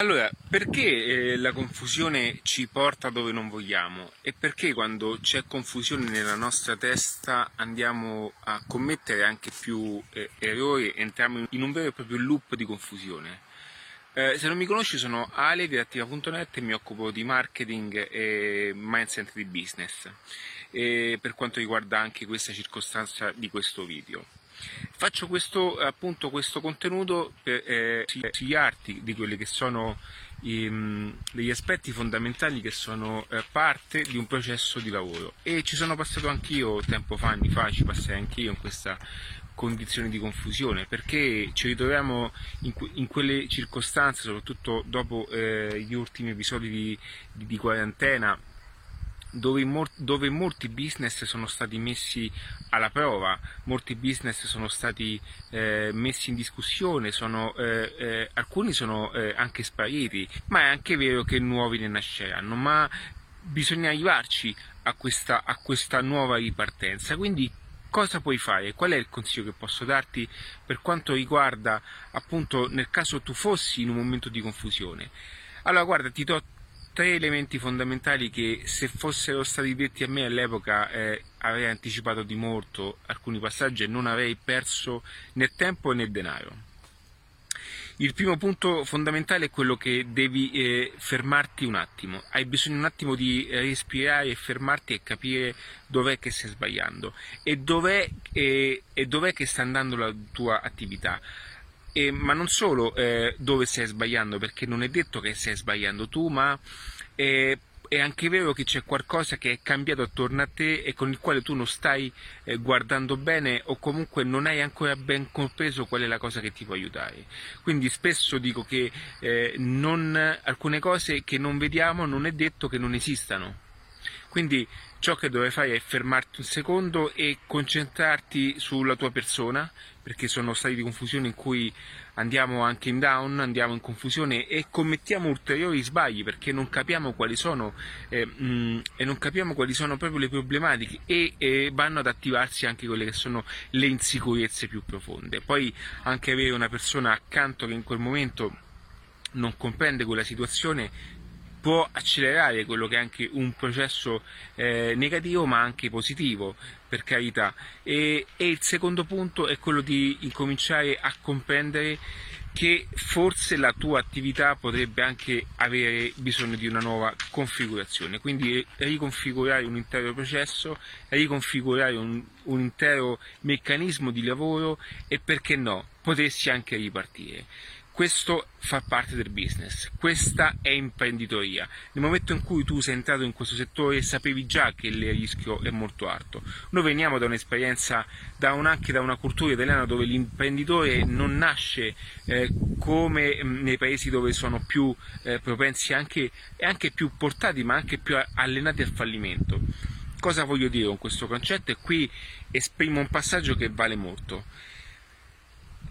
Allora, perché eh, la confusione ci porta dove non vogliamo e perché quando c'è confusione nella nostra testa andiamo a commettere anche più eh, errori, entriamo in un vero e proprio loop di confusione? Eh, se non mi conosci sono Ale di Attiva.net e mi occupo di marketing e mindset di business per quanto riguarda anche questa circostanza di questo video. Faccio questo, appunto, questo contenuto per eh, consigliarti di quelli che sono i, mm, degli aspetti fondamentali che sono eh, parte di un processo di lavoro. E ci sono passato anch'io tempo fa, anni fa, ci passai anch'io in questa condizione di confusione perché ci ritroviamo in, in quelle circostanze soprattutto dopo eh, gli ultimi episodi di, di, di quarantena dove, dove, molti business sono stati messi alla prova, molti business sono stati eh, messi in discussione, sono, eh, eh, alcuni sono eh, anche spariti, ma è anche vero che nuovi ne nasceranno, ma bisogna arrivarci a questa, a questa nuova ripartenza, quindi cosa puoi fare? Qual è il consiglio che posso darti per quanto riguarda appunto nel caso tu fossi in un momento di confusione? Allora guarda, ti do tre elementi fondamentali che se fossero stati detti a me all'epoca eh, avrei anticipato di molto alcuni passaggi e non avrei perso né tempo né denaro. Il primo punto fondamentale è quello che devi eh, fermarti un attimo, hai bisogno un attimo di respirare e fermarti e capire dov'è che stai sbagliando e dov'è, eh, e dov'è che sta andando la tua attività. E, ma non solo eh, dove stai sbagliando, perché non è detto che stai sbagliando tu, ma eh, è anche vero che c'è qualcosa che è cambiato attorno a te e con il quale tu non stai eh, guardando bene o comunque non hai ancora ben compreso qual è la cosa che ti può aiutare. Quindi spesso dico che eh, non, alcune cose che non vediamo non è detto che non esistano. Quindi ciò che dovrai fare è fermarti un secondo e concentrarti sulla tua persona, perché sono stati di confusione in cui andiamo anche in down, andiamo in confusione e commettiamo ulteriori sbagli perché non capiamo quali sono eh, mh, mm, e non capiamo quali sono proprio le problematiche e, e vanno ad attivarsi anche quelle che sono le insicurezze più profonde. Poi anche avere una persona accanto che in quel momento non comprende quella situazione può accelerare quello che è anche un processo eh, negativo ma anche positivo per carità. E, e, il secondo punto è quello di incominciare a comprendere che forse la tua attività potrebbe anche avere bisogno di una nuova configurazione. Quindi riconfigurare un intero processo riconfigurare un, un intero meccanismo di lavoro e perché no potersi anche ripartire questo fa parte del business, questa è imprenditoria. Nel momento in cui tu sei entrato in questo settore sapevi già che il rischio è molto alto. Noi veniamo da un'esperienza, da un, anche da una cultura italiana dove l'imprenditore non nasce eh, come mm, nei paesi dove sono più eh, propensi anche, e anche più portati ma anche più allenati al fallimento. Cosa voglio dire con questo concetto? E qui esprimo un passaggio che vale molto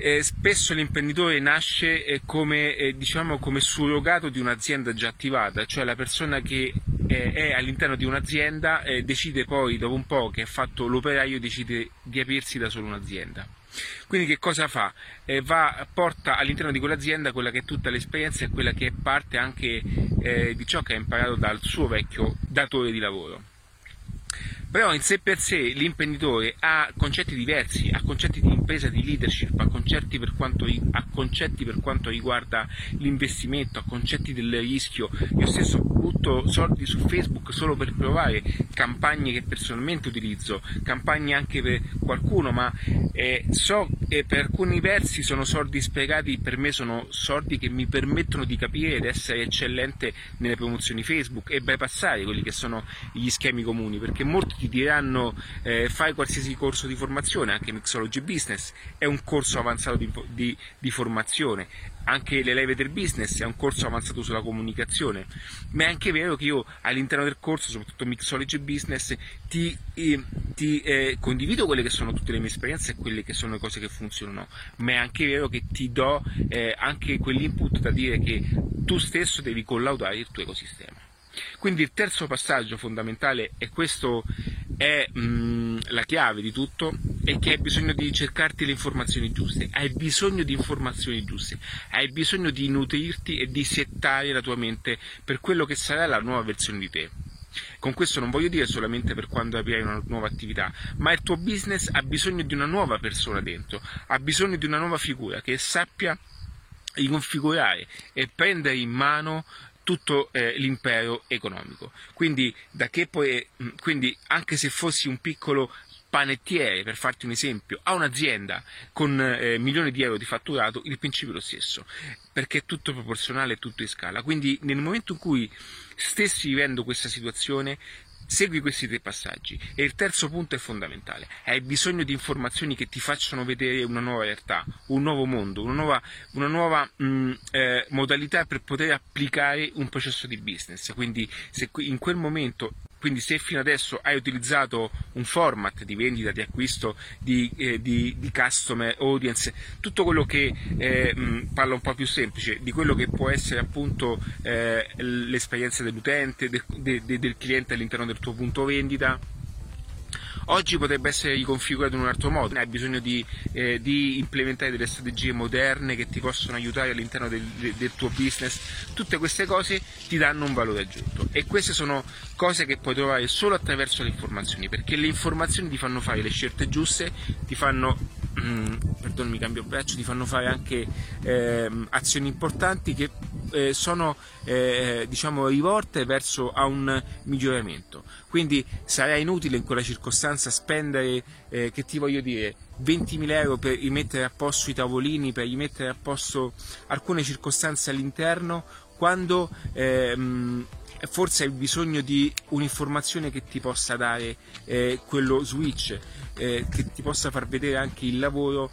eh, spesso l'imprenditore nasce eh, come, eh, diciamo, come surrogato di un'azienda già attivata, cioè la persona che eh, è all'interno di un'azienda eh, decide poi, dopo un po' che ha fatto l'operaio, decide di aprirsi da solo un'azienda. Quindi che cosa fa? Eh, va, porta all'interno di quell'azienda quella che è tutta l'esperienza e quella che è parte anche di ciò che ha imparato dal suo vecchio datore di lavoro. Però in sé per sé l'imprenditore ha concetti diversi, ha concetti di impresa, di leadership, ha concetti per quanto, ha concetti per quanto riguarda l'investimento, ha concetti del rischio. Io stesso butto soldi su Facebook solo per provare campagne che personalmente utilizzo, campagne anche per qualcuno, ma eh, so che per alcuni versi sono soldi spiegati, per me sono soldi che mi permettono di capire ed essere eccellente nelle promozioni Facebook e bypassare quelli che sono gli schemi comuni, perché molti ti diranno eh, fai qualsiasi corso di formazione, anche Mixology Business è un corso avanzato di, di, di formazione, anche l'Elevator Business è un corso avanzato sulla comunicazione, ma è anche vero che io all'interno del corso, soprattutto Mixology Business, ti, eh, ti eh, condivido quelle che sono tutte le mie esperienze e quelle che sono le cose che funzionano, ma è anche vero che ti do eh, anche quell'input da dire che tu stesso devi collaudare il tuo ecosistema. Quindi il terzo passaggio fondamentale, e questo è mh, la chiave di tutto, è che hai bisogno di cercarti le informazioni giuste, hai bisogno di informazioni giuste, hai bisogno di nutrirti e di settare la tua mente per quello che sarà la nuova versione di te. Con questo non voglio dire solamente per quando aprirai una nuova attività, ma il tuo business ha bisogno di una nuova persona dentro, ha bisogno di una nuova figura che sappia riconfigurare e prendere in mano tutto eh, l'impero economico. Quindi, poi, mm, quindi, anche se fossi un piccolo panettiere, per farti un esempio, a un'azienda con eh, milioni di euro di fatturato, il principio è lo stesso, perché è tutto proporzionale, è tutto in scala. Quindi nel momento in cui stessi vivendo questa situazione, Segui questi tre passaggi. E il terzo punto è fondamentale. Hai bisogno di informazioni che ti facciano vedere una nuova realtà, un nuovo mondo, una nuova, una nuova mh, mm, eh, modalità per poter applicare un processo di business. Quindi se in quel momento quindi se fino adesso hai utilizzato un format di vendita, di acquisto, di, eh, di, di customer, audience, tutto quello che eh, mh, parla un po' più semplice, di quello che può essere appunto eh, l'esperienza dell'utente, de, de, del cliente all'interno del tuo punto vendita, Oggi potrebbe essere riconfigurato in un altro modo, hai bisogno di, eh, di implementare delle strategie moderne che ti possono aiutare all'interno del, del, tuo business, tutte queste cose ti danno un valore aggiunto. E queste sono cose che puoi trovare solo attraverso le informazioni, perché le informazioni ti fanno fare le scelte giuste, ti fanno mm, perdonami cambio braccio, ti fanno fare anche eh, azioni importanti che eh, sono eh, diciamo rivolte verso a un miglioramento. Quindi sarà inutile in quella circostanza spendere, eh, che ti voglio dire, 20.000 euro per rimettere a posto i tavolini, per rimettere a posto alcune circostanze all'interno, quando ehm, forse hai bisogno di un'informazione che ti possa dare eh, quello switch, eh, che ti possa far vedere anche il lavoro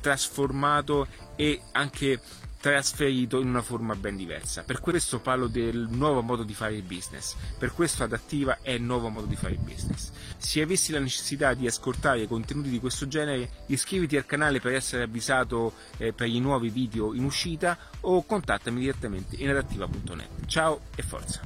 trasformato e anche trasferito in una forma ben diversa. Per questo parlo del nuovo modo di fare il business, per questo Adattiva è il nuovo modo di fare il business. Se avessi la necessità di ascoltare contenuti di questo genere, iscriviti al canale per essere avvisato eh, per i nuovi video in uscita o contattami direttamente in adattiva.net. Ciao e forza!